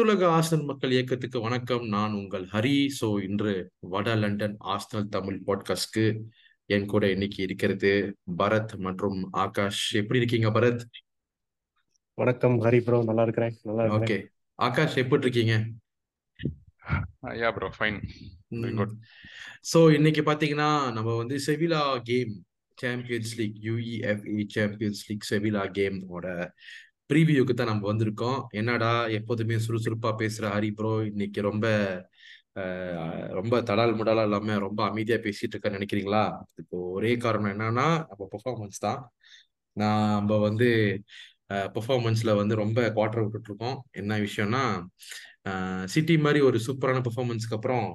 அனைத்துலக ஆர்சனல் மக்கள் இயக்கத்துக்கு வணக்கம். நான் உங்கள் ஹரி. ஸோ இன்று வட லண்டன் ஆர்சனல் தமிழ் பாட்காஸ்ட்க்கு என் கூட இன்னைக்கு இருக்கிறது பரத் மற்றும் ஆகாஷ். எப்படி இருக்கீங்க பரத்? வணக்கம் ஹரி ப்ரோ நல்லா இருக்கிறேன். நல்லா ஓகே ஆகாஷ் எப்படி இருக்கீங்க Uh, bro, fine. Doing good. So இன்னைக்கு பார்த்தீங்கன்னா நம்ம வந்து Sevilla game Champions League UEFA Champions League Sevilla கேமோட ப்ரீவியூக்கு தான் நம்ம வந்திருக்கோம். என்னடா எப்போதுமே சுறுசுறுப்பா பேசுற ஹரி ப்ரோ இன்னைக்கு ரொம்ப ரொம்ப தடால் முடாலா இல்லாம ரொம்ப அமைதியா பேசிட்டு இருக்க நினைக்கிறீங்களா? இப்போ ஒரே காரணம் என்னன்னா நம்ம பெர்ஃபார்மன்ஸ் தான். நான் நம்ம வந்து பெர்ஃபார்மன்ஸ்ல வந்து ரொம்ப குவார்டர் விட்டுட்டு இருக்கோம் என்ன விஷயம்னா சிட்டி மாதிரி ஒரு சூப்பரான பெர்ஃபார்மன்ஸ்க்கு அப்புறம்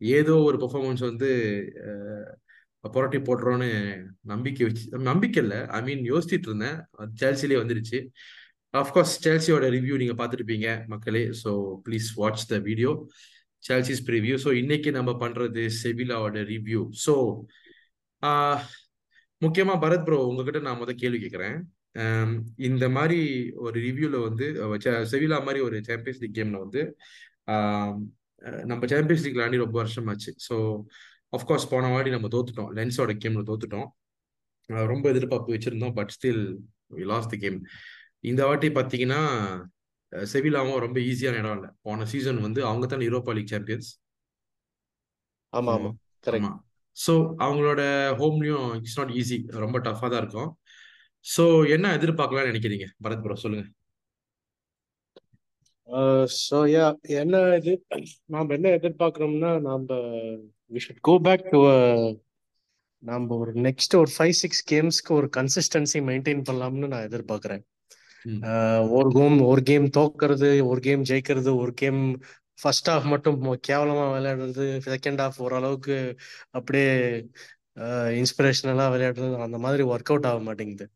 ஏதோ ஒரு பெர்ஃபார்மன்ஸ் வந்து புரட்டி போட்டுறோன்னு நம்பிக்கை வச்சு நம்பிக்கை இல்லை. ஐ மீன் யோசிச்சுட்டு இருந்தேன். ஜெர்சிலே வந்துருச்சு. அஃப்கோர்ஸ் சேல்சியோட ரிவ்யூ நீங்கள் பார்த்துருப்பீங்க மக்களே. So please watch the video Chelsea's preview so இன்னைக்கு நம்ம பண்ணுறது செவிலாவோட ரிவ்யூ ஸோ முக்கியமாக பரத் ப்ரோ உங்ககிட்ட நான் முதல் கேள்வி கேட்குறேன் இந்த மாதிரி ஒரு ரிவ்யூவில் வந்து செவிலா மாதிரி ஒரு சாம்பியன்ஸ் லீக் கேம்ல வந்து நம்ம சாம்பியன்ஸ் லீக் விளாண்டி ரொம்ப வருஷமாச்சு. ஸோ அஃப்கோர்ஸ் போன வாட்டி நம்ம தோத்துட்டோம். லென்ஸோட கேம்ல தோத்துட்டோம். ரொம்ப எதிர்பார்ப்பு வச்சிருந்தோம் but still lost the game இந்த வாட்டி பார்த்தீங்கன்னா செவிலாவும் ரொம்ப ஈஸியான இடம் இல்லை. போன சீசன் வந்து அவங்க தான் யூரோப்பா லீக் சாம்பியன்ஸ் ஆமா ஆமா. கரெக்ட் ஆமா. ஸோ அவங்களோட ஹோம்லயும் இட்ஸ் நாட் ஈஸி ரொம்ப டஃப்பாக தான் இருக்கும். ஸோ என்ன எதிர்பார்க்கலாம்னு நினைக்கிறீங்க? பரத் ப்ரோ சொல்லுங்க. ஸோ யா என்ன இது நாம் என்ன எதிர்பார்க்குறோம்னா நாம we should go back to நாம ஒரு நெக்ஸ்ட் ஒரு ஃபைவ் சிக்ஸ் கேம்ஸ்க்கு ஒரு கன்சிஸ்டன்சி மெயின்டைன் பண்ணலாம்னு நான் எதிர்பார்க்குறேன். ஒரு கேம் ஒரு கேம் தோக்குறது ஒரு கேம் ஜெயிக்கிறது ஒரு கேம் ஃபர்ஸ்ட் ஹாஃப் மட்டும் கேவலமா விளையாடுறது செகண்ட் ஹாஃப் ஓரளவுக்கு அப்படியே இன்ஸ்பிரேஷனலா விளையாடுறது அந்த மாதிரி ஒர்க் அவுட் ஆக மாட்டேங்குது.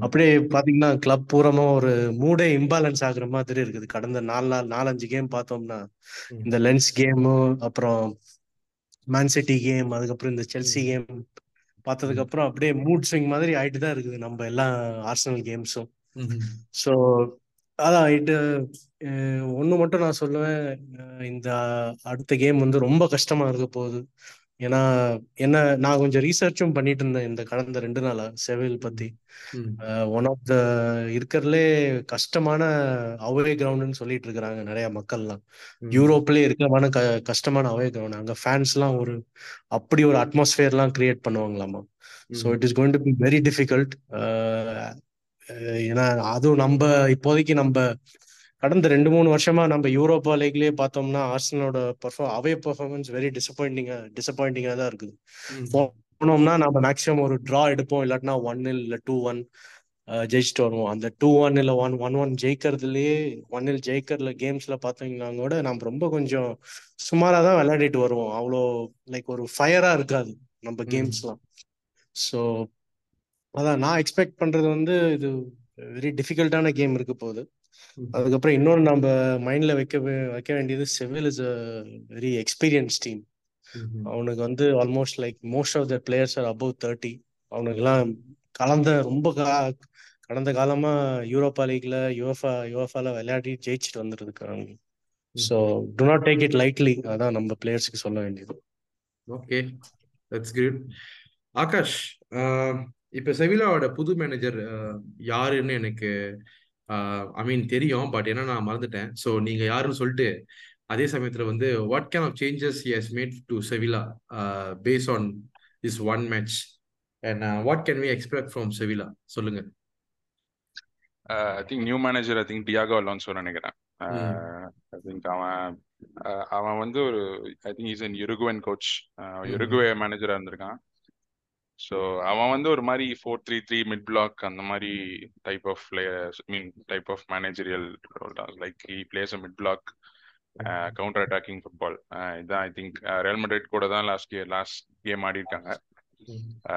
அப்படியே பாத்தீங்கன்னா கிளப் பூரமா ஒரு மூடே இம்பேலன்ஸ் ஆகுற மாதிரி இருக்குது. கடந்த நாலு நாள் நாலஞ்சு கேம் பார்த்தோம்னா இந்த லென்ஸ் கேம் அப்புறம் மேன் சிட்டி கேம் அதுக்கப்புறம் இந்த செல்சி கேம் பார்த்ததுக்கு அப்புறம் அப்படியே மூட் ஸ்விங் மாதிரி ஆயிட்டு தான் இருக்குது நம்ம எல்லா ஆர்சனல் கேம்ஸும் ஸோ அதான் இது ஒன்று மட்டும் நான் சொல்லுவேன். இந்த அடுத்த கேம் வந்து ரொம்ப கஷ்டமா இருக்க போகுது. ஏன்னா என்ன நான் கொஞ்சம் ரீசர்ச்சும் பண்ணிட்டு இருந்தேன் இந்த கடந்த ரெண்டு நாளா செவில் பத்தி. ஒன் ஆஃப் த இருக்கிறதுலே கஷ்டமான அவே கிரவுண்டுன்னு சொல்லிட்டு இருக்கிறாங்க நிறைய மக்கள்லாம். யூரோப்லயே இருக்கமான க கஷ்டமான அவே கிரவுண்ட் அங்க ஃபேன்ஸ்லாம் ஒரு அப்படி ஒரு அட்மாஸ்பியர்லாம் create பண்ணுவாங்களாமா? So it is going to be very difficult ஏன்னா அதுவும் நம்ம இப்போதைக்கு நம்ம கடந்த ரெண்டு மூணு வருஷமா நம்ம யூரோப்பா லீக்லயே பார்த்தோம்னா ஆர்சனலோட பர்ஃபார்ம் அவே பர்ஃபார்மன்ஸ் வெரி டிசப்பாயிண்டிங்கா டிசப்பாயிண்டிங்கா தான் இருக்குது. போனோம்னா நம்ம மேக்ஸிமம் ஒரு டிரா எடுப்போம். இல்லாட்டினா ஒன் இல்ல டூ ஒன் ஜெயிச்சுட்டு வருவோம். அந்த டூ ஒன் இல்ல ஒன் ஒன் ஒன் ஜெயிக்கிறதுலயே ஒன் இல் ஜெயிக்கிறதுல கேம்ஸ்ல பார்த்தீங்கன்னா கூட நம்ம ரொம்ப கொஞ்சம் சுமாரா தான் விளையாடிட்டு வருவோம். அவ்வளோ லைக் ஒரு ஃபயரா இருக்காது நம்ம கேம்ஸ்லாம் ஸோ அதான் நான் எக்ஸ்பெக்ட் பண்றது வந்து இது வெரி டிஃபிகல்ட்டான கேம் இருக்க போகுது. அதுக்கப்புறம் இன்னொன்று நம்ம மைண்ட்ல வைக்க வைக்க வேண்டியது Sevilla is a very experience team அவனுக்கு வந்து almost like most of the players are above thirty அவனுக்கெல்லாம் கலந்த ரொம்ப கடந்த காலமா யூரோப்பா லீக்ல யுஎஃப்ஆ யுஎஃப்ஆல விளையாடி ஜெயிச்சுட்டு வந்துருக்காங்க. So do not take it lightly அதான் நம்ம பிளேயர்ஸ்க்கு சொல்ல வேண்டியது. ஓகே தட்ஸ் குட் ஆகாஷ் இப்ப செவிலாவோட புது மேனேஜர் யாருன்னு எனக்கு ஐ மீன் தெரியும். பட் என்ன நான் மறந்துட்டேன். ஸோ நீங்க யாருன்னு சொல்லிட்டு அதே சமயத்துல வந்து what can of changes has made to Sevilla base on this one match and what can we expect from Sevilla சொல்லுங்க. I think new manager, I think Diago Alonso நினைக்கிறேன். ம். Uh, I think அவன் uh, அவன் வந்து ஒரு I think is an Uruguayan coach Uruguay மேனேஜரா இருந்திருக்கான். So அவன் வந்து ஒரு மாதிரி four three three mid block அந்த மாதிரி type of players mean type of managerial role தான். Like he plays a mid block counter attacking football இதான் ஐ திங்க் ரெயல் மெட்ரிட் கூட தான் லாஸ்ட் இயர் லாஸ்ட் கேம் ஆடி இருக்காங்க.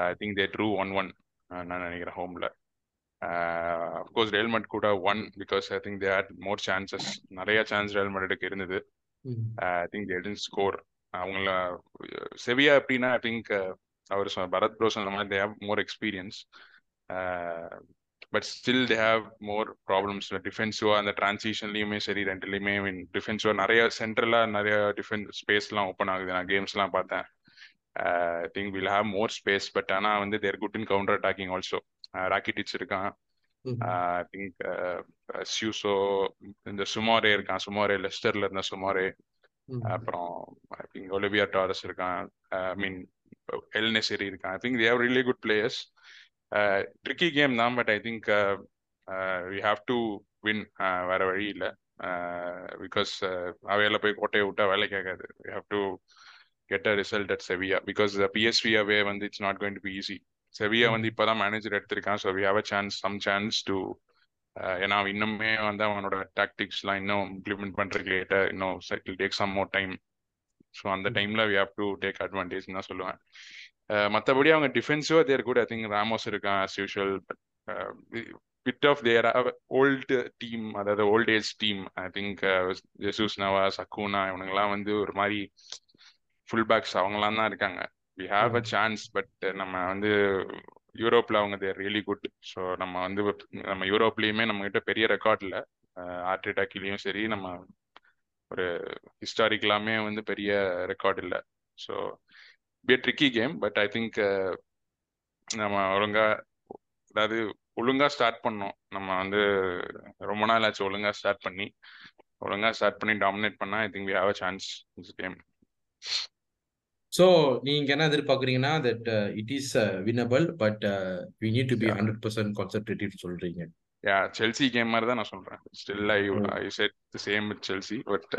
I think they drew one one நான் நினைக்கிறேன் ஹோம்ல of course Real Madrid one because I think they had more chances நிறைய chance Real மெட்ரிடுக்கு இருந்தது. I think they tend score அவங்கள செவியா எப்படின்னா ஐ திங்க் அவர் சொ- பரத் ப்ரோ சொன்ன மாதிரி they have more experience but still they have more problems டிஃபென்சிவா அந்த டிரான்சிஷன்லயுமே சரி ரெண்டுலையுமே மீன் டிஃபென்சிவா நிறைய சென்ட்ரலா நிறைய டிஃபென்ஸ் ஸ்பேஸ்லாம் ஓப்பன் ஆகுது. நான் கேம்ஸ்லாம் பார்த்தேன். I think will have more space but ஆனால் வந்து there good in counter attacking also Rakitic இருக்கான். ஐ திங்க் சியூசோ இந்த சுமாரே இருக்கான். சுமாரே லெஸ்டர்ல இருந்த சுமாரே அப்புறம் ஐ திங்க் ஒலிவியா டாரஸ் இருக்கான். ஐ மீன் எல் நெசரி இருக்கான் I think they have really good players tricky game தான் but I think we have to win வேற வழி இல்லை. பிகாஸ் அவையில போய் கோட்டையை விட்டா வேலை கேட்காது we have to get a result at Sevilla because PSV away வந்து it's not going to be easy Sevilla வந்து இப்போதான் மேனேஜர் எடுத்திருக்கான் so we have a chance some chance to ஏன்னா இன்னுமே வந்து அவனோட டாக்டிக்ஸ்லாம் இன்னும் இம்ப்ளிமெண்ட் பண்றதுக்கு லேட்டா இன்னும் take some more time so அந்த டைம்ல we have to take advantage தான் சொல்லுவேன். மற்றபடி அவங்க டிஃபென்சிவா தேர் கூட ஐ திங்க் ராமோஸ் இருக்கான் as usual bit of their old team அதாவது old age team I think Jesus Navas சக்கூனா இவனுங்கெல்லாம் வந்து ஒரு மாதிரி ஃபுல் பேக்ஸ் அவங்களாம் தான் இருக்காங்க. We have a chance but நம்ம வந்து யூரோப்ல அவங்க தேர் ரியலி குட் ஸோ நம்ம வந்து நம்ம யூரோப்லயுமே நம்ம கிட்ட பெரிய ரெக்கார்ட் இல்லை. ஆர்டிடாக்கிலையும் சரி நம்ம ஒரு ஹிஸ்டாரிக்கலாமே வந்து பெரிய ரெக்கார்ட் இல்லை. So be tricky game but I think நம்ம ஒழுங்கா அதாவது ஒழுங்கா ஸ்டார்ட் பண்ணோம் நம்ம வந்து ரொம்ப நாள் ஆச்சு ஒழுங்கா ஸ்டார்ட் பண்ணி. ஒழுங்கா ஸ்டார்ட் பண்ணி டாமினேட் பண்ணா I think we have a chance this game so நீங்க என்ன எதிர்பார்க்குறீங்கன்னா that it is winnable but we need to be hundred percent concentrative சொல்றீங்க. யா செல்சி கேம் மாதிரி தான் நான் சொல்றேன். Still I I said same with Chelsea but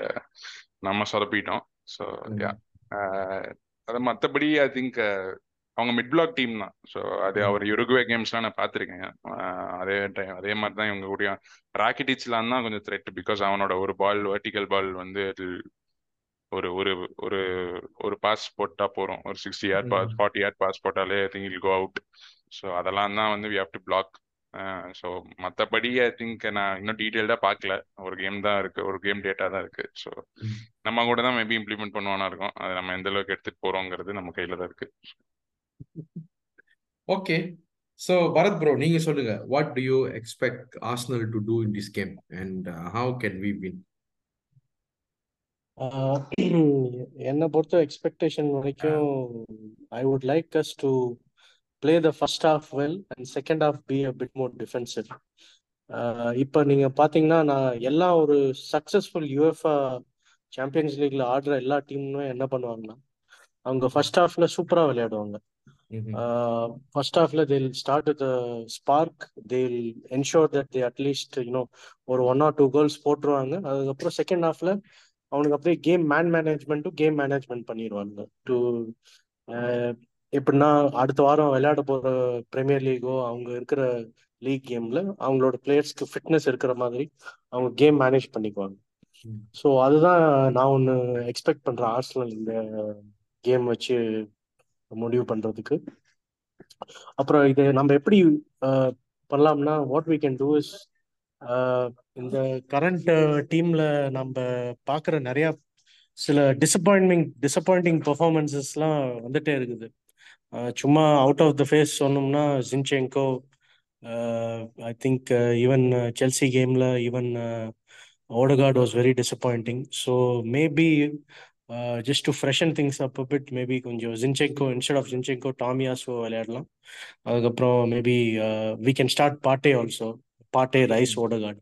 நம்ம சொதப்பிட்டோம். So yeah அது மற்றபடி ஐ திங்க் அவங்க மிட் பிளாக் டீம் தான். ஸோ அது அவர் யுருகுவே கேம்ஸ்லாம் நான் பார்த்துருக்கேன். அதே டைம் அதே மாதிரி தான் இவங்க கூட ராக்கெட்டிச்லாம் தான் கொஞ்சம் த்ரெட் பிகாஸ் அவனோட ஒரு பால் வெர்டிக்கல் பால் வந்து ஒரு ஒரு ஒரு ஒரு பாஸ் போட்டா போறோம். ஒரு sixty yard pass forty yard pass போட்டாலே I think he'll go out so அதெல்லாம் தான் வந்து we have to block so மற்றபடி ஐ திங்க் நான் இன்னும் டீட்டெயில்டாக பார்க்கல ஒரு கேம் தான் இருக்கு. ஒரு கேம் டேட்டா தான் இருக்கு. ஸோ நம்ம கூட தான் மேபி இம்ப்ளிமெண்ட் பண்ணுவானா இருக்கும். அது நம்ம எந்த அளவுக்கு எடுத்துட்டு போறோங்கிறது நம்ம கையில தான் இருக்கு. ஓகே ஸோ பரத் ப்ரோ நீங்க சொல்லுங்க. What do you expect Arsenal to do in this game and how can we win என்னை பொறுத்த எக்ஸ்பெக்டேஷன் வரைக்கும் I would like us to play the first half well and second half be a bit more defensive இப்போ நீங்க பாத்தீங்கன்னா நான் எல்லா ஒரு successful யூஎஃப்ஆ champions லீக்ல ஆடுற எல்லா டீமுமே என்ன பண்ணுவாங்கன்னா அவங்க ஃபர்ஸ்ட் ஹாஃப்ல சூப்பரா விளையாடுவாங்க. ஃபர்ஸ்ட் ஹாஃப்ல they start with spark they ensure that they at least you know ஒரு ஒன் ஆர் டூ கோல்ஸ் போட்டுருவாங்க. அதுக்கப்புறம் செகண்ட் ஹாஃப்ல அவனுக்கு அப்படியே கேம் மேன் மேனேஜ்மெண்ட்டும் கேம் மேனேஜ்மெண்ட் பண்ணிடுவாங்க டு எப்படின்னா அடுத்த வாரம் விளையாட போற பிரீமியர் லீகோ அவங்க இருக்கிற லீக் கேம்ல அவங்களோட பிளேயர்ஸ்க்கு ஃபிட்னஸ் இருக்கிற மாதிரி அவங்க கேம் மேனேஜ் பண்ணிக்குவாங்க. ஸோ அதுதான் நான் ஒன்று எக்ஸ்பெக்ட் பண்றேன் ஆர்சனல் இந்த கேம் வச்சு முடிவு பண்றதுக்கு. அப்புறம் இது நம்ம எப்படி பண்ணலாம்னா what we can do is இந்த கரண்ட் டீம்ல நம்ம பார்க்குற நிறைய சில டிசப்பாயின்மிங் டிசப்பாயிண்டிங் பெர்ஃபார்மன்சஸ்லாம் வந்துட்டே இருக்குது. சும்மா அவுட் ஆஃப் த ஃபேஸ் சொன்னோம்னா Zinchenko I think even Chelsea கேம்ல even Odegaard was very disappointing so maybe just to freshen things up bit maybe கொஞ்சம் Zinchenko instead of Zinchenko Tomiyasu விளையாடலாம். அதுக்கப்புறம் maybe we can start Partey also Partey Rice Odegaard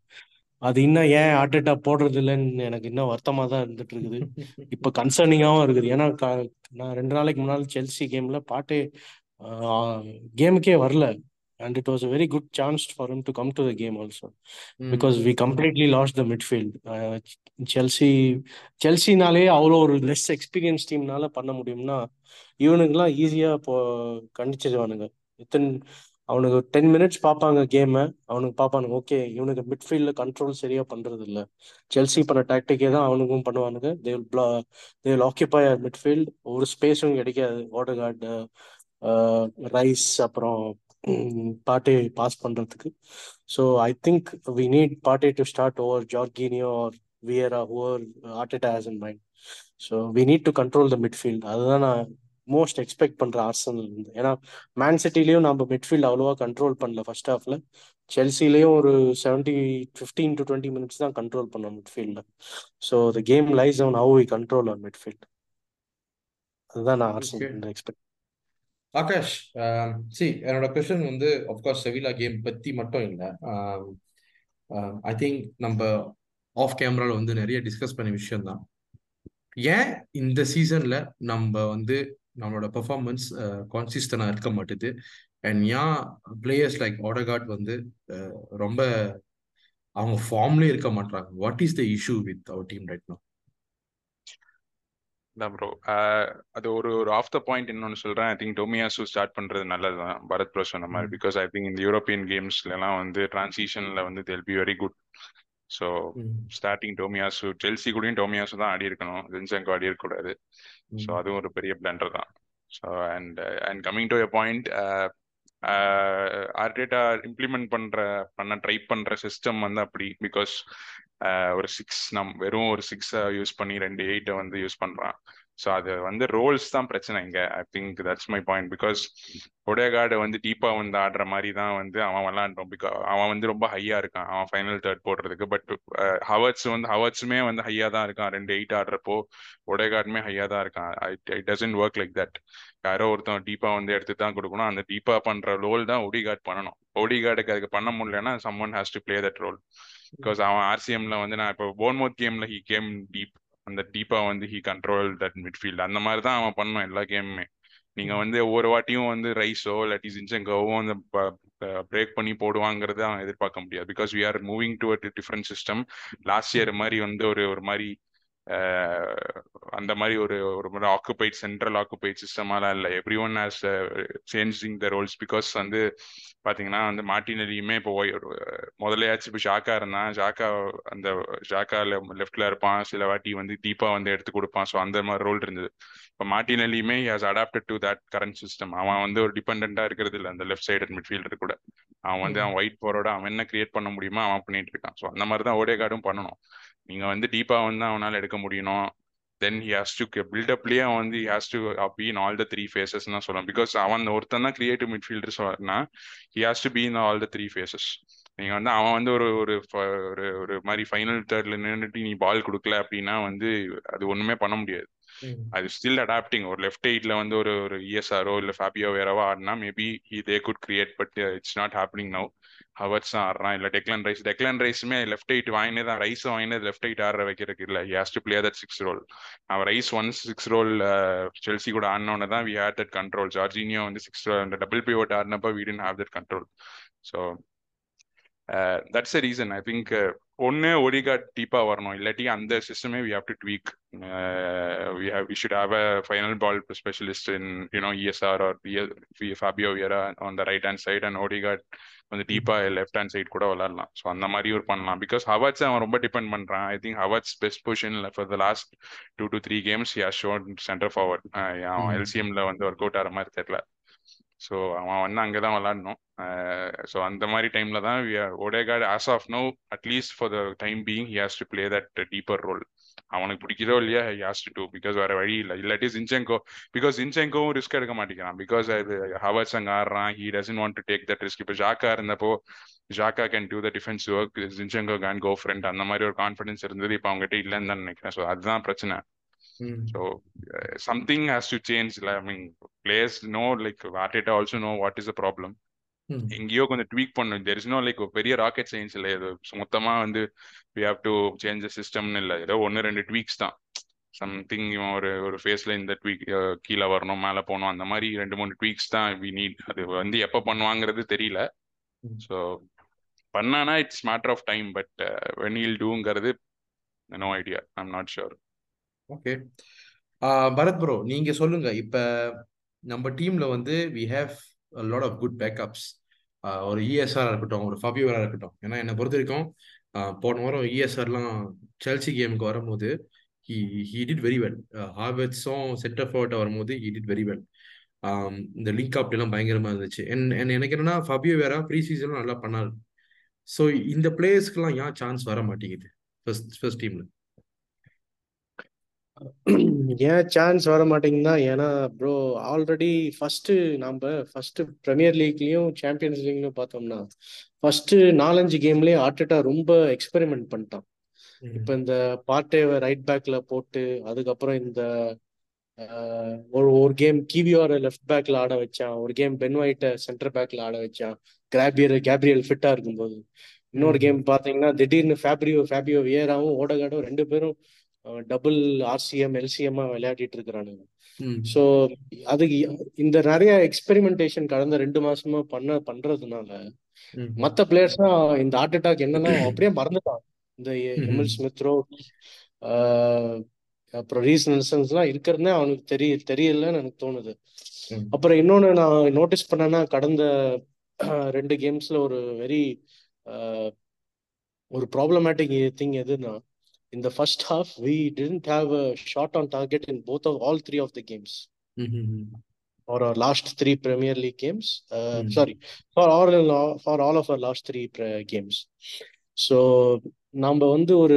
அது இன்னும் ஏன் ஆர்டேட்டா போடுறது இல்லைன்னு எனக்கு இன்னும் வருத்தமா தான் இருந்துட்டு இருக்குது இப்ப கன்சர்னிங்காவும் இருக்குது. ஏன்னா நான் ரெண்டு நாளைக்கு முன்னால் செல்சி கேம்ல பாட்டே கேமுக்கே வரல. And it was a very good chance for him to come to the game also because we completely lost the midfield Chelsea செல்சினாலே அவ்வளோ ஒரு லெஸ் எக்ஸ்பீரியன்ஸ் டீம்னால பண்ண முடியும்னா இவனுங்கெல்லாம் ஈஸியா இப்போ கண்டிச்சிருவானுங்க. இத்தனை அவனுக்கு டென் மினிட்ஸ் பார்ப்பாங்க கேமை அவனுக்கு பார்ப்பானுங்க ஓகே இவனுக்கு மிட்ஃபீல்டில் கண்ட்ரோல் சரியாக பண்ணுறது இல்லை செல்சி பண்ண டாக்டிக்கே தான் அவனுக்கும் பண்ணுவானுங்க. They will play they will occupy midfield ஒரு ஸ்பேஸும் கிடைக்காது. வாட்டர் கார்டு ரைஸ் அப்புறம் பாட்டே பாஸ் பண்ணுறதுக்கு so I think we need Partey to start over Jorginho or Vieira over Arteta has in mind so we need to control the midfield அதுதான் நான் most expect பண்ற Arsenal இருந்து ஏன்னா man சிட்டிலையும் நம்ம midfield அவ்வளோவா control பண்ணல first ஹாஃப்ல செல்சிலையும் ஒரு seventy fifteen to twenty minutes தான் கண்ட்ரோல் பண்ணோம் மிட்ஃபீல்டில் so the game lies on how we control on midfield அதுதான் நான் ஆர்சனல் எக்ஸ்பெக்ட் ஆகாஷ் சி என்னோட கொஸ்டின் வந்து அஃப்கோர்ஸ் செவிலா கேம் பத்தி மட்டும் இல்லை. ஐ திங்க் நம்ம ஆஃப் கேமரால வந்து நிறைய டிஸ்கஸ் பண்ண விஷயம் தான் ஏன் இந்த சீசன்ல நம்ம வந்து நம்மளோட பெர்ஃபார்மன்ஸ் கான்சிஸ்டனா இருக்க மாட்டுது. அண்ட் ஏன் பிளேயர்ஸ் லைக் ஓடகார்ட் வந்து ரொம்ப அவங்க ஃபார்ம்லயே இருக்க மாட்டாங்க what is the issue with our team right no தான் ப்ரோ அது ஒரு ஒரு ஆஃப் த பாயிண்ட் இன்னொன்னு சொல்றேன். ஐ திங்க் டொமியாசு ஸ்டார்ட் பண்றது நல்லது தான் பரத் ப்ரோ சொன்ன மாதிரி. பிகாஸ் ஐ திங்க் இந்த யூரோப்பியன் கேம்ஸ்லாம் வந்து டிரான்சிஷன்ல வந்து they'll be very good so starting Tomiyasu Chelsea கூடயும் டோமியாசு தான் ஆடி இருக்கணும். ஜின்செங்கோ ஆடி இருக்கக்கூடாது. ஸோ அதுவும் ஒரு பெரிய பிளண்டர் தான். So and and coming to a point Arteta implement பண்ற பண்ண ட்ரை பண்ற சிஸ்டம் வந்து அப்படி. பிகாஸ் ஒரு சிக்ஸ் நம் வெறும் ஒரு சிக்ஸை யூஸ் பண்ணி ரெண்டு எயிட்டை வந்து யூஸ் பண்றான். ஸோ அது வந்து ரோல்ஸ் தான் பிரச்சனை இங்க. I think that's my point because Odegaard வந்து டீப்பா வந்து ஆடுற மாதிரி தான் வந்து அவன் விளாண்டோம் பிகாஸ் அவன் வந்து ரொம்ப ஹையா இருக்கான். அவன் ஃபைனல் தேர்ட் போடுறதுக்கு. பட் ஹவர்ட்ஸ் வந்து ஹவர்ட்ஸுமே வந்து ஹையா தான் இருக்கான். ரெண்டு எயிட் ஆடுறப்போ ஒடேகார்டுமே ஹையா தான் இருக்கான். It doesn't work like that யாரோ ஒருத்தன் டீப்பா வந்து எடுத்து தான் கொடுக்கணும். அந்த டீப்பா பண்ற ரோல் தான் ஒடிகார்ட் பண்ணணும். ஒடிகார்டுக்கு அதுக்கு பண்ண முடியலன்னா someone has to play that role because அவன் ஆர்சிஎம்ல வந்து நான் இப்போ போன்மோத் கேம்ல ஹி கேம் டீப் அந்த டீப்பா வந்து ஹி கண்ட்ரோல் தட் மிட்ஃபீல்ட் அந்த மாதிரி தான் அவன் பண்ணும் எல்லா கேமுமே நீங்க வந்து ஒவ்வொரு வாட்டியும் வந்து ரைஸோ இல்லாட்டி ஜின்செங்கோவோ அந்த பிரேக் பண்ணி போடுவாங்கிறத அவன் எதிர்பார்க்க முடியாது. Because we are moving to different system last year மாதிரி வந்து ஒரு ஒரு மாதிரி அந்த மாதிரி ஒரு ஒரு மாதிரி ஆக்குபைட் சென்ட்ரல் ஆக்குபைட் சிஸ்டமாலாம் இல்லை. Everyone has changing the roles because வந்து பாத்தீங்கன்னா வந்து மாட்டினலியுமே இப்போ முதலையாச்சும் இப்போ ஷாக்கா இருந்தான் ஷாக்கா அந்த ஷாக்கா லெஃப்ட்ல இருப்பான். சில வாட்டி வந்து டீப்பா வந்து எடுத்து கொடுப்பான். ஸோ அந்த மாதிரி ரோல் இருந்தது. இப்போ மாட்டினலியுமே has adapted to that current system அவன் வந்து ஒரு டிபெண்டா இருக்கிறது இல்லை அந்த லெஃப்ட் சைடு மிட்ஃபீல்டர் கூட. அவன் வந்து அவன் ஒயிட் போரோட அவன் என்ன கிரியேட் பண்ண முடியுமோ அவன் பண்ணிட்டு இருக்கான். ஸோ அந்த மாதிரி தான் ஓடே கார்டும் பண்ணணும். நீங்க வந்து டீப்பா வந்து அவனால எடுக்க முடியணும். தென் ஹி ஹாஸ் டு பில்டப்லயே அவன் வந்து has to be in all the three phases தான் சொல்லலாம் பிகாஸ் அவன் ஒருத்தன் தான் கிரியேட்டிவ் மிட்ஃபீல்டர் சொன்னா he has to be in all the three phases நீங்க வந்து அவன் வந்து ஒரு ஒரு ஒரு ஒரு மாதிரி ஃபைனல் தேர்ட்ல நின்றுட்டு நீ பால் கொடுக்கல அப்படின்னா வந்து அது ஒண்ணுமே பண்ண முடியாது. அது ஸ்டில் அடாப்டிங் ஒரு லெஃப்ட் எயிட்ல வந்து ஒரு ஒரு இஎஸ்ஆரோ இல்ல ஃபேபியோ வேறவோ ஆடினா maybe they could create but it's not happening now Havertz தான் ஆடுறான். இல்ல டெக்லன் ரைஸ் டெக்லன் ரைஸுமே லெஃப்ட் எயிட் வாங்கினே தான் ரைஸ் வாங்கினது லெஃப்ட் எயிட் ஆடுற வைக்கிறதுக்கு இல்ல. Has to play that six role அவன் Rice one six role Chelsea கூட ஆடினோன்னு தான் we had that control Jorginho வந்து சிக்ஸ் ரோல் அந்த double pivot ஆடினப்ப we didn't have that control so that's a reason I think ஒன்னு Odegaard டீப்பா வரணும். இல்லாட்டி அந்த சிஸ்டமே we have to tweak we have we should have a final ball specialist in you know ESR or Fabio Vieira on the right hand side and Odegaard வந்து டீப்பா left hand side கூட விளாடலாம். So அந்த மாதிரி ஒரு பண்ணலாம். Because ஹவர்ட்ஸ் அவன் ரொம்ப டிபெண்ட் பண்றான். I think Havertz best position for the last two to three games has shown centre forward அவன் எல்சிஎம்ல வந்து ஒர்க் அவுட் ஆகிற மாதிரி தெரியல. ஸோ அவன் வந்து அங்கே தான் விளாடணும் ஸோ அந்த மாதிரி டைம்ல தான் Odegaard as of now at least for the time being he has to play that deeper role அவனுக்கு பிடிக்கிறோ இல்லையா he has to do because வேற வழி இல்லை. இல்லாட்டி ஜின்செங்கோ பிகாஸ் ஜின்செங்கோவும் ரிஸ்க் எடுக்க மாட்டேங்கிறான். பிகாஸ் ஹவர்ஸ் அங்கே ஆடுறான். He doesn't want to take that risk இப்போ ஜாக்கா இருந்தப்போ Xhaka can do the defence work Zinchenko can go front அந்த மாதிரி ஒரு கான்ஃபிடன்ஸ் இருந்தது. இப்போ அவங்ககிட்ட இல்லைன்னு தான் நினைக்கிறேன். ஸோ அதுதான் பிரச்சனை. So uh, something has to change. Like, I mean, players know, like Arteta also know what is the problem. எங்கேயோ கொஞ்சம் ட்வீக் பண்ணும் தெர் இஸ் நோ லைக் பெரிய ராக்கெட் சயின்ஸ் இல்லை. இது மொத்தமா வந்து வி ஹாவ் டு சேஞ்ச் சிஸ்டம்னு இல்லை. ஏதோ ஒன்று ரெண்டு ட்வீக்ஸ் தான். சம்திங் ஒரு ஒரு ஃபேஸ்ல இந்த ட்வீக் கீழே வரணும் மேலே போகணும் அந்த மாதிரி ரெண்டு மூணு ட்வீக்ஸ் தான் வி நீட் அது வந்து எப்போ பண்ணுவாங்கிறது தெரியல. ஸோ பண்ணானா it's matter of time but when he'll டூங்கிறது no idea I'm not sure okay Bharath bro நீங்க சொல்லுங்க. இப்ப நம்ம டீம்ல வந்து we have lot of good backups ஒரு இஎஸ்ஆர் இருக்கட்டும் ஒரு ஃபபியூரா இருக்கட்டும். ஏன்னா என்னை பொறுத்த வரைக்கும் போன வாரம் இஎஸ்ஆர்லாம் செல்சி கேமுக்கு வரும்போது he he did very well ஹார்வெட்ஸும் centre ஃபார்வர்ட்டை வரும்போது ஹி டிட் வெரி வெல் இந்த லிங்க் அப் எல்லாம் பயங்கரமா இருந்துச்சு. என் எனக்கு என்னன்னா ஃபபியோ வேற ப்ரீ சீசனும் நல்லா பண்ணாரு. ஸோ இந்த பிளேயர்ஸ்க்குலாம் ஏன் சான்ஸ் வர மாட்டேங்குது? ஃபர்ஸ்ட் ஃபர்ஸ்ட் டீம்ல ஏன் சான்ஸ் வர மாட்டேங்குதுன்னா ஏன்னா ப்ரோ ஆல்ரெடி ஃபர்ஸ்ட் நம்ம ஃபர்ஸ்ட் பிரீமியர் லீக்லயும் சாம்பியன்ஸ் லீக்லயும் பார்த்தோம்னா ஃபர்ஸ்ட் நாலஞ்சு கேம்லயே ஆர்டெட்டா ரொம்ப எக்ஸ்பெரிமெண்ட் பண்ணிட்டான். இப்போ இந்த பார்ட்டேவை ரைட் பேக்ல போட்டு அதுக்கப்புறம் இந்த ஆஹ், ஒரு ஒரு கேம் கிவியோர லெஃப்ட் பேக்ல ஆட வச்சான். ஒரு கேம் பென் ஒயிட்ட சென்டர் பேக்ல ஆட வச்சான். கிராபியர் கேப்ரியல் ஃபிட்டா இருக்கும்போது. இன்னொரு கேம் பாத்தீங்கன்னா திடீர்னு ஃபேப்ரியோ ஃபேபியோ வியராவும் ஓடகாடும் ரெண்டு பேரும் டபுள் ஆர்சிஎம் எல்சிஎம்மா விளையாடிட்டு இருக்கிறானுங்க. ஸோ அதுக்கு இந்த நிறைய எக்ஸ்பெரிமெண்டேஷன் கடந்த ரெண்டு மாசமா பண்ண பண்றதுனால மத்த பிளேயர்ஸ்னா இந்த ஹார்ட் அட்டாக் என்னன்னா அப்படியே மறந்துட்டான். இந்த எம்எல் ஸ்மித்ரோ அப்புறம் நெல்சன்ஸ்லாம் இருக்கிறதுனே அவனுக்கு தெரிய தெரியலன்னு எனக்கு தோணுது. அப்புறம் இன்னொன்னு நான் நோட்டீஸ் பண்ணேன்னா கடந்த ரெண்டு கேம்ஸ்ல ஒரு வெரி ஒரு ப்ராப்ளமேட்டிக் திங் எதுன்னா in the first half we didn't have a shot on target in both of all three of the games or our last three premier league games uh, Mm. sorry for all for all of our last three pre- games so நம்ம வந்து ஒரு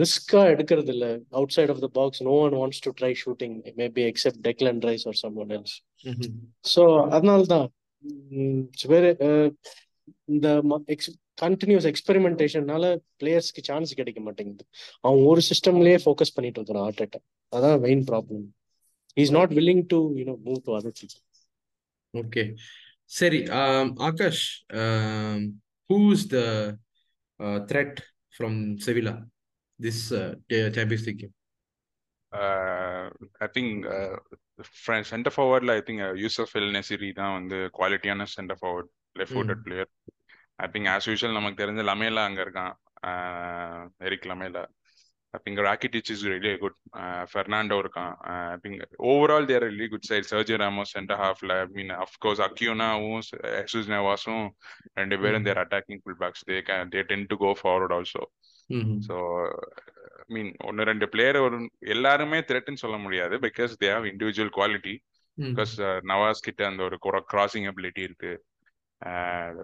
ரிஸ்கா எடுக்கிறது இல்ல outside of the box no one wants to try shooting maybe except Declan Rice or someone else so அதனால தான் வேறு இந்த கண்டினியூஸ் எக்ஸ்பெரிமெண்டேஷன்னால பிளேயர்ஸ்க்கு சான்ஸ் கிடைக்க மாட்டேங்குது. அவன் ஒரு சிஸ்டம்லயே ஃபோக்கஸ் பண்ணிட்டு இருக்கிறான் ஆர்டேட்டா அதான் main problem is not willing to you know move to other things okay சரி Akash who is the threat from Sevilla this champions league game I think centre ஃபார்வர்ட்ல I think Youssef El Nesyri தான் வந்து குவாலிட்டியான centre forward left footed player I think as usual நமக்கு தெரிஞ்ச Lamela அங்க இருக்கான். Erik Lamela I think Rakitic is really good Fernando இருக்கான். I think overall they're really good side Sergi Ramos centre ஹாஃப்ல I mean of course அக்யூனாவும் Jesus நவாஸும் ரெண்டு பேரும் they're attacking full backs they can they tend to go forward also so mean ஒன்று ரெண்டு player ஒரு எல்லாருமே த்ரெட்னு சொல்ல முடியாது because they have individual quality because Navas கிட்ட அந்த ஒரு கிராசிங் அபிலிட்டி இருக்கு.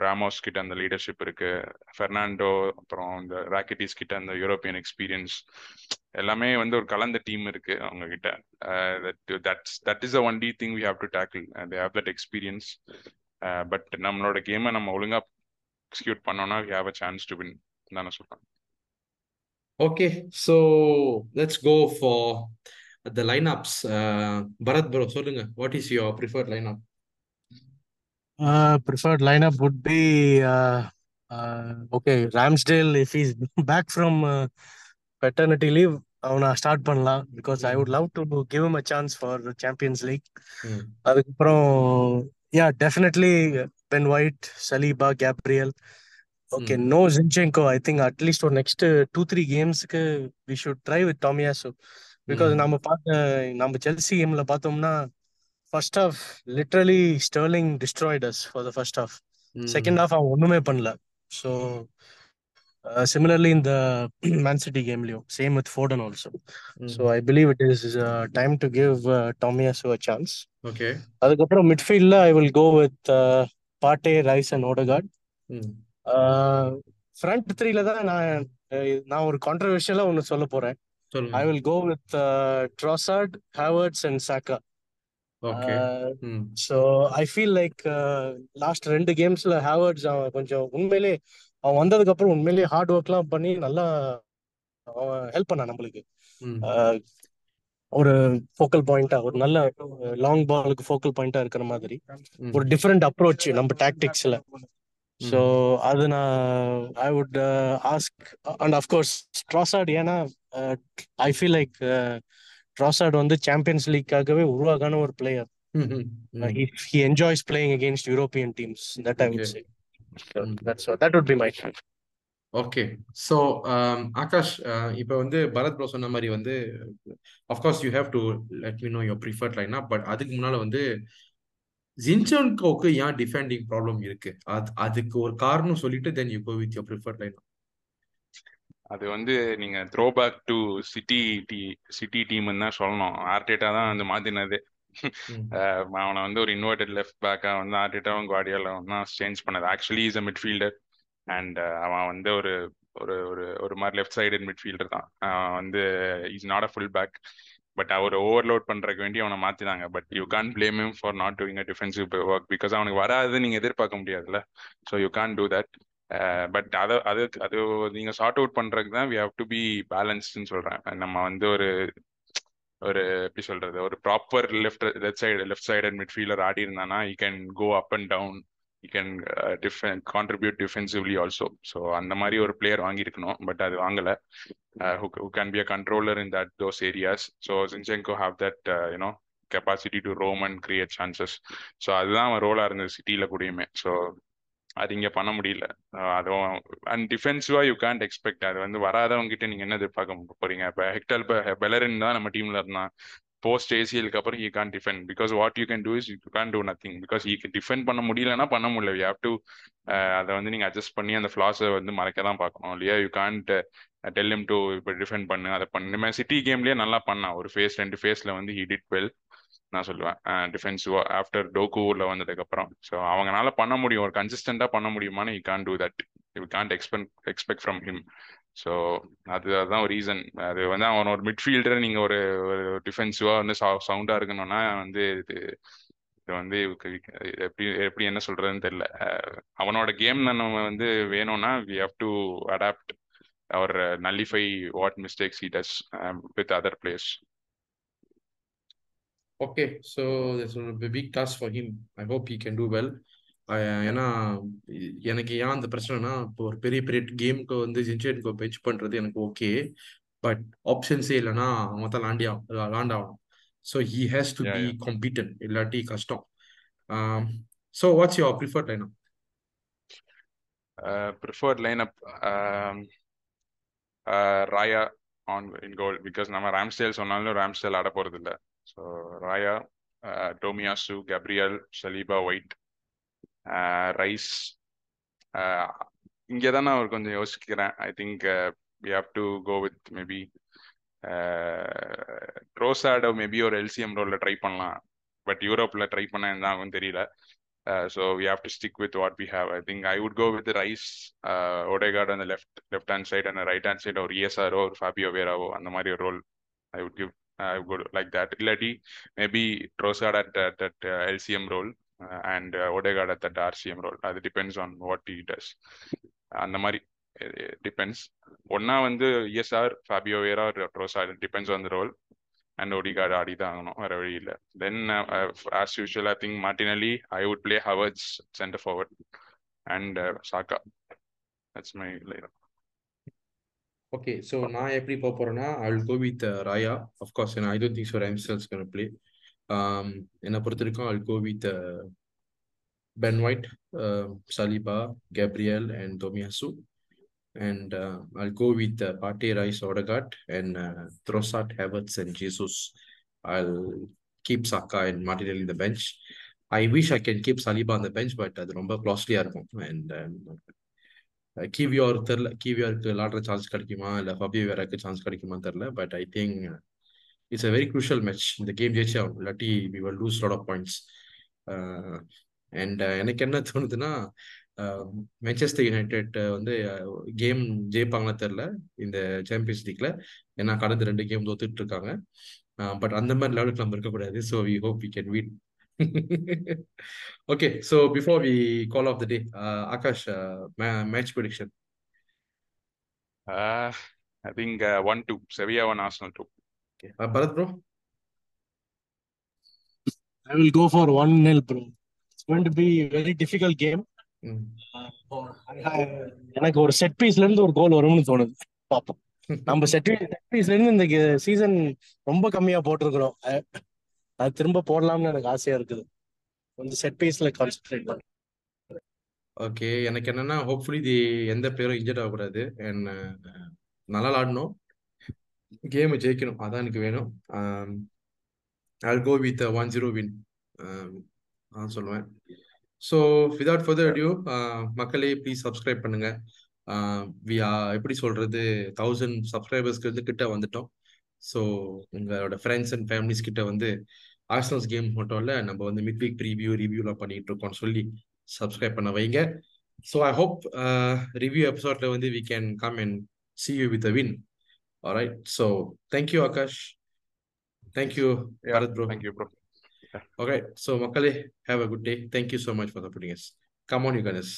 ராமோஸ் கிட்ட அந்த லீடர்ஷிப் இருக்கு. ஃபெர்னாண்டோ அப்புறம் இந்த ராக்கெட்டிஸ் கிட்ட அந்த யூரோப்பியன் எக்ஸ்பீரியன்ஸ் எல்லாமே வந்து ஒரு கலந்த டீம் இருக்கு அவங்க கிட்ட that's that is a one D thing we have to tackle they have that experience but நம்மளோட கேமை நம்ம ஒழுங்கா எக்ஸிக்யூட் பண்ணோம்னா we have a chance to win தானே சொல்றேன். Okay so let's go for the line ups Bharath bro சொல்லுங்க. What is your preferred line up Uh, preferred lineup would be uh, uh, okay. Ramsdale, if he's back from uh, paternity leave, அவனை start பண்ணலாம். Because I would love to give him a chance for champions league அதுக்கப்புறம் yeah definitely Ben White Saliba Gabriel okay no Zinchenko I think at least ஒரு next two three கேம்ஸ்க்கு we should try with Tomiyasu because நம்ம பார்த்த நம்ம Chelsea கேம்ல பார்த்தோம்னா first half literally Sterling destroyed us for the first half second half அவன் ஒண்ணுமே பண்ணல. So similarly இந்த Man City கேம்லயும் same with Foden also so I believe it is time to give Tomiyasu a chance okay அதுக்கப்புறம் மிட்ஃபீல்ட்ல I will go with Partey Rice and Odegaard front த்ரீல தான் நான் நான் ஒரு கான்ட்ரவர்ஷியலா ஒன்று சொல்ல போறேன். I will go with Trossard Havertz and Saka so I feel like last ரெண்டு கேம்ஸ்ல ஹேவர்ட்ஸ் அவன் கொஞ்சம் உண்மையிலே அவன் வந்ததுக்கு அப்புறம் உண்மையிலேயே ஹார்ட் ஒர்க்லாம் பண்ணி நல்லா அவன் ஹெல்ப் பண்ணான் நம்மளுக்கு. ஒரு ஃபோக்கல் பாயிண்டா ஒரு நல்ல லாங் பாலுக்கு ஃபோக்கல் பாயிண்டா இருக்கிற மாதிரி. ஒரு டிஃப்ரெண்ட் அப்ரோச் நம்ம டாக்டிக்ஸ்ல ஸோ அது நான் I would ask and of course Trossard ஏன்னா ஐ ஃபீல் லைக் ட்ராசாட் வந்து சாம்பியன்ஸ் லீக்காகவே உருவாகான ஒரு player he enjoys playing against European teams that I would say that's that would be my okay so Akash இப்போ வந்து Bharath bro சொன்ன மாதிரி வந்து of course you have to let me know your preferred லைனா but அதுக்கு முன்னால் வந்து ஜின்சன்கோக்கு ஏன் டிஃபெண்டிங் ப்ராப்ளம் இருக்கு? அது அதுக்கு ஒரு காரணம் சொல்லிட்டு then you go with your preferred லைனா அது வந்து நீங்க த்ரோ பேக் டு சிட்டி டி சிட்டி டீம் தான் சொல்லணும். ஆர்டேட்டா தான் வந்து மாத்தினது. அவனை வந்து ஒரு இன்வெர்டட் லெஃப்ட் பேக்கா வந்து ஆர்டேட்டாவும் குவாடியாலும் தான் சேஞ்ச் பண்ணது. Actually is a midfielder and அவன் வந்து ஒரு ஒரு ஒரு ஒரு மாதிரி லெஃப்ட் சைடு மிட்ஃபீல்டர் தான். அவன் வந்து is not a full back but our overload பண்றதுக்கு வேண்டி அவனை மாத்தினாங்க. But you can't blame him for not doing a defensive work because அவனுக்கு வராது நீங்க எதிர்பார்க்க முடியாதுல்ல. So you can't do that but அதை அது அது நீங்க சார்ட் அவுட் பண்றதுக்கு தான் வி ஹாவ் டு பி பேலன்ஸ்டுன்னு சொல்றேன். நம்ம வந்து ஒரு ஒரு எப்படி சொல்றது ஒரு proper left left side left side and midfielder ஆடி இருந்தானா you can go up and down you can defend contribute defensively also so அந்த மாதிரி ஒரு பிளேயர் வாங்கியிருக்கணும் பட் அது வாங்கல. Who can be a controller in that those areas so Zinchenko have that you know capacity to roam and create chances so அதுதான் அவன் ரோலாக இருந்தது சிட்டியில கூடயுமே. ஸோ அது இங்க பண்ண முடியல. அதுவும் அண்ட் டிஃபென்சிவா யூ கேண்ட் எக்ஸ்பெக்ட் அது வந்து வராதவங்க கிட்ட நீங்க என்ன எதிர்பார்க்க போறீங்க? இப்போ ஹெக்டல் பெலரின் தான் நம்ம டீம்ல இருந்தான். போஸ்ட் ஏசிஎலுக்கு அப்புறம் you can defend because what you can do is you can do nothing because you defend பண்ண முடியலன்னா பண்ண முடியல. யூ ஹேவ் டு அதை வந்து நீங்க அட்ஜஸ்ட் பண்ணி அந்த ஃபிளாஸை வந்து மறைக்க தான் பார்க்கணும். இல்லையா? You can't tell him to இப்போ டிஃபெண்ட் பண்ணு. அதை பண்ணு. சிட்டி கேம்லயே நல்லா பண்ணான். ஒரு ஃபேஸ் ரெண்டு ஃபேஸ்ல வந்து ஹி டிட் வெல் நான் சொல்லுவேன். டிஃபென்சிவா ஆஃப்டர் டோகூர்ல வந்ததுக்கு அப்புறம். ஸோ அவங்களால பண்ண முடியும். ஒரு கன்சிஸ்டண்டா பண்ண முடியுமான்னு you can do that you can't expect expect from him so அது அதுதான் ஒரு ரீசன் அது வந்து அவன் ஒரு மிட்ஃபீல்டர் நீங்கள் ஒரு ஒரு டிஃபென்சிவா வந்து சவுண்டா இருக்கணும்னா வந்து இது இது வந்து எப்படி எப்படி என்ன சொல்றதுன்னு தெரியல. அவனோட கேம் நம்ம வந்து வேணும்னா we have to adapt our nullify what mistakes he does with other okay so this big task for him I hope he can do well ஏன்னா எனக்கு ஏன் அந்த பிரச்சனைனா இப்போ ஒரு பெரிய பெரிய கேமுக்கு வந்து ஜின்சேன்கோ பெச் பண்ணுறது எனக்கு ஓகே பட் ஆப்ஷன்ஸே இல்லைன்னா அவன் தான் லாண்டி லாண்ட் ஆகணும். So he has to be competent இல்லாட்டி கஷ்டம். So what's your preferred line preferred line up Raya on in goal because நம்ம ராம்ஸ்டேல் சொன்னாலும் ராம்ஸ்டேல் ஆட போறது இல்லை so Raya Tomiyasu Gabriel Saliba White Rice இங்கே தான் நான் ஒரு கொஞ்சம் யோசிக்கிறேன். I think we have to go with maybe Trossard maybe ஒரு எல்சிஎம் ரோலில் ட்ரை பண்ணலாம். பட் யூரோப்பில் ட்ரை பண்ண என்ன ஆகும் தெரியல. So we have to stick with what we have I think I would go with Rice Odegaard அந்த left left hand side அந்த ரைட் ஹேண்ட் சைட் ஒரு இஎஸ்ஆரோ ஒரு ஃபேபியோ வேராவோ அந்த மாதிரி ஒரு role I would give I would like that. Illati, maybe Trossard at that, that uh, LCM role uh, and uh, Odegaard at that RCM role. That depends on what he does. அந்த மாதிரி uh, depends ஒன்னா வந்து ESR Fabio Vieira Trossard depends on the role and Odegaard ஆடி தான் ஆகணும் வேற வழி இல்லை then as usual I think Martinelli I would play Havertz centre forward and Saka that's my line okay so நான் எப்படி போக போறேன்னா I will go with Raya of course I don't think so Ramsdale can play என்னை பொறுத்த வரைக்கும் I will go with Ben White Saliba Gabriel and Tomiyasu and I go with Partey Rice Odegaard and Trossard Havertz and Jesus I keep Saka and Martinelli இந்த bench I wish I can keep Saliba அந்த bench but அது ரொம்ப காஸ்ட்லியாக இருக்கும். And கிவியோர் தெரில கிவியோருக்கு விளாடுற chance கிடைக்குமா? இல்லை ஃபபியோ வேறாக்கு சான்ஸ் கிடைக்குமான்னு தெரில but I think it's a very crucial match இந்த கேம் ஜெயிச்சு ஆகும் இல்லாட்டி we will lose lot of points and எனக்கு என்ன தோணுதுன்னா மேன்செஸ்டர் யுனைடெட் வந்து கேம் ஜெயிப்பாங்களா தெரில இந்த சாம்பியன்ஸ் லீக்ல ஏன்னா கடந்த ரெண்டு கேம் தோத்துட்டு இருக்காங்க. பட் அந்த மாதிரி லெவலுக்கு நம்ம இருக்கக்கூடாது. So we hope we can beat okay, so before we call off the day, uh, Akash, uh, ma- match prediction. Uh, I think uh, one two Sevilla one Arsenal two. Okay, uh, Bharat bro. I will go for 1 0, bro. It's going to be a very difficult game. Mm. எனக்கு ஒரு set பீஸ்ல இருந்து ஒரு கோல் வரும்னு தோணுது பாப்போம் நம்ம set set பீஸ்ல இருந்து இந்த சீசன் ரொம்ப கம்மியா போட்டிருக்கிறோம் அது திரும்ப போடலாம்னு எனக்கு ஆசையா இருக்குது. கொஞ்சம் செட் பீஸ்ல கான்சென்ட்ரேட் பண்ண. ஓகே எனக்கு என்னன்னா ஹோப்ஃபுல்லி இது எந்த பிளேயரும் இன்ஜர்ட் ஆகக்கூடாது. அண்ட் நல்லா விளாடணும். கேம் ஜெயிக்கணும். அதான் எனக்கு வேணும். I'll go with one zero win நான் சொல்லுவேன். ஸோ விதவுட் ஃபர்தர் டியூ மக்களே ப்ளீஸ் சப்ஸ்கிரைப் பண்ணுங்க. வி எப்படி சொல்றது தௌசண்ட் சப்ஸ்கிரைபர்ஸ்க்கு வந்து கிட்ட வந்துட்டோம். ஸோ உங்களோட ஃப்ரெண்ட்ஸ் அண்ட் ஃபேமிலிஸ் கிட்ட வந்து ஆர்சனல்ஸ் கேம் இல்லை நம்ம வந்து மிட் வீக் ப்ரீவியூ ரிவ்யூலாம் பண்ணிட்டு இருக்கோம்னு சொல்லி சப்ஸ்கிரைப் பண்ண வைங்க. ஸோ ஐ ஹோப் ரிவ்யூ எபிசோட்ல வந்து we can come and see you with a win alright so thank you Akash thank you Bharat bro you, bro. Okay so மக்களே have a good day thank you so much for supporting us come on you Gunners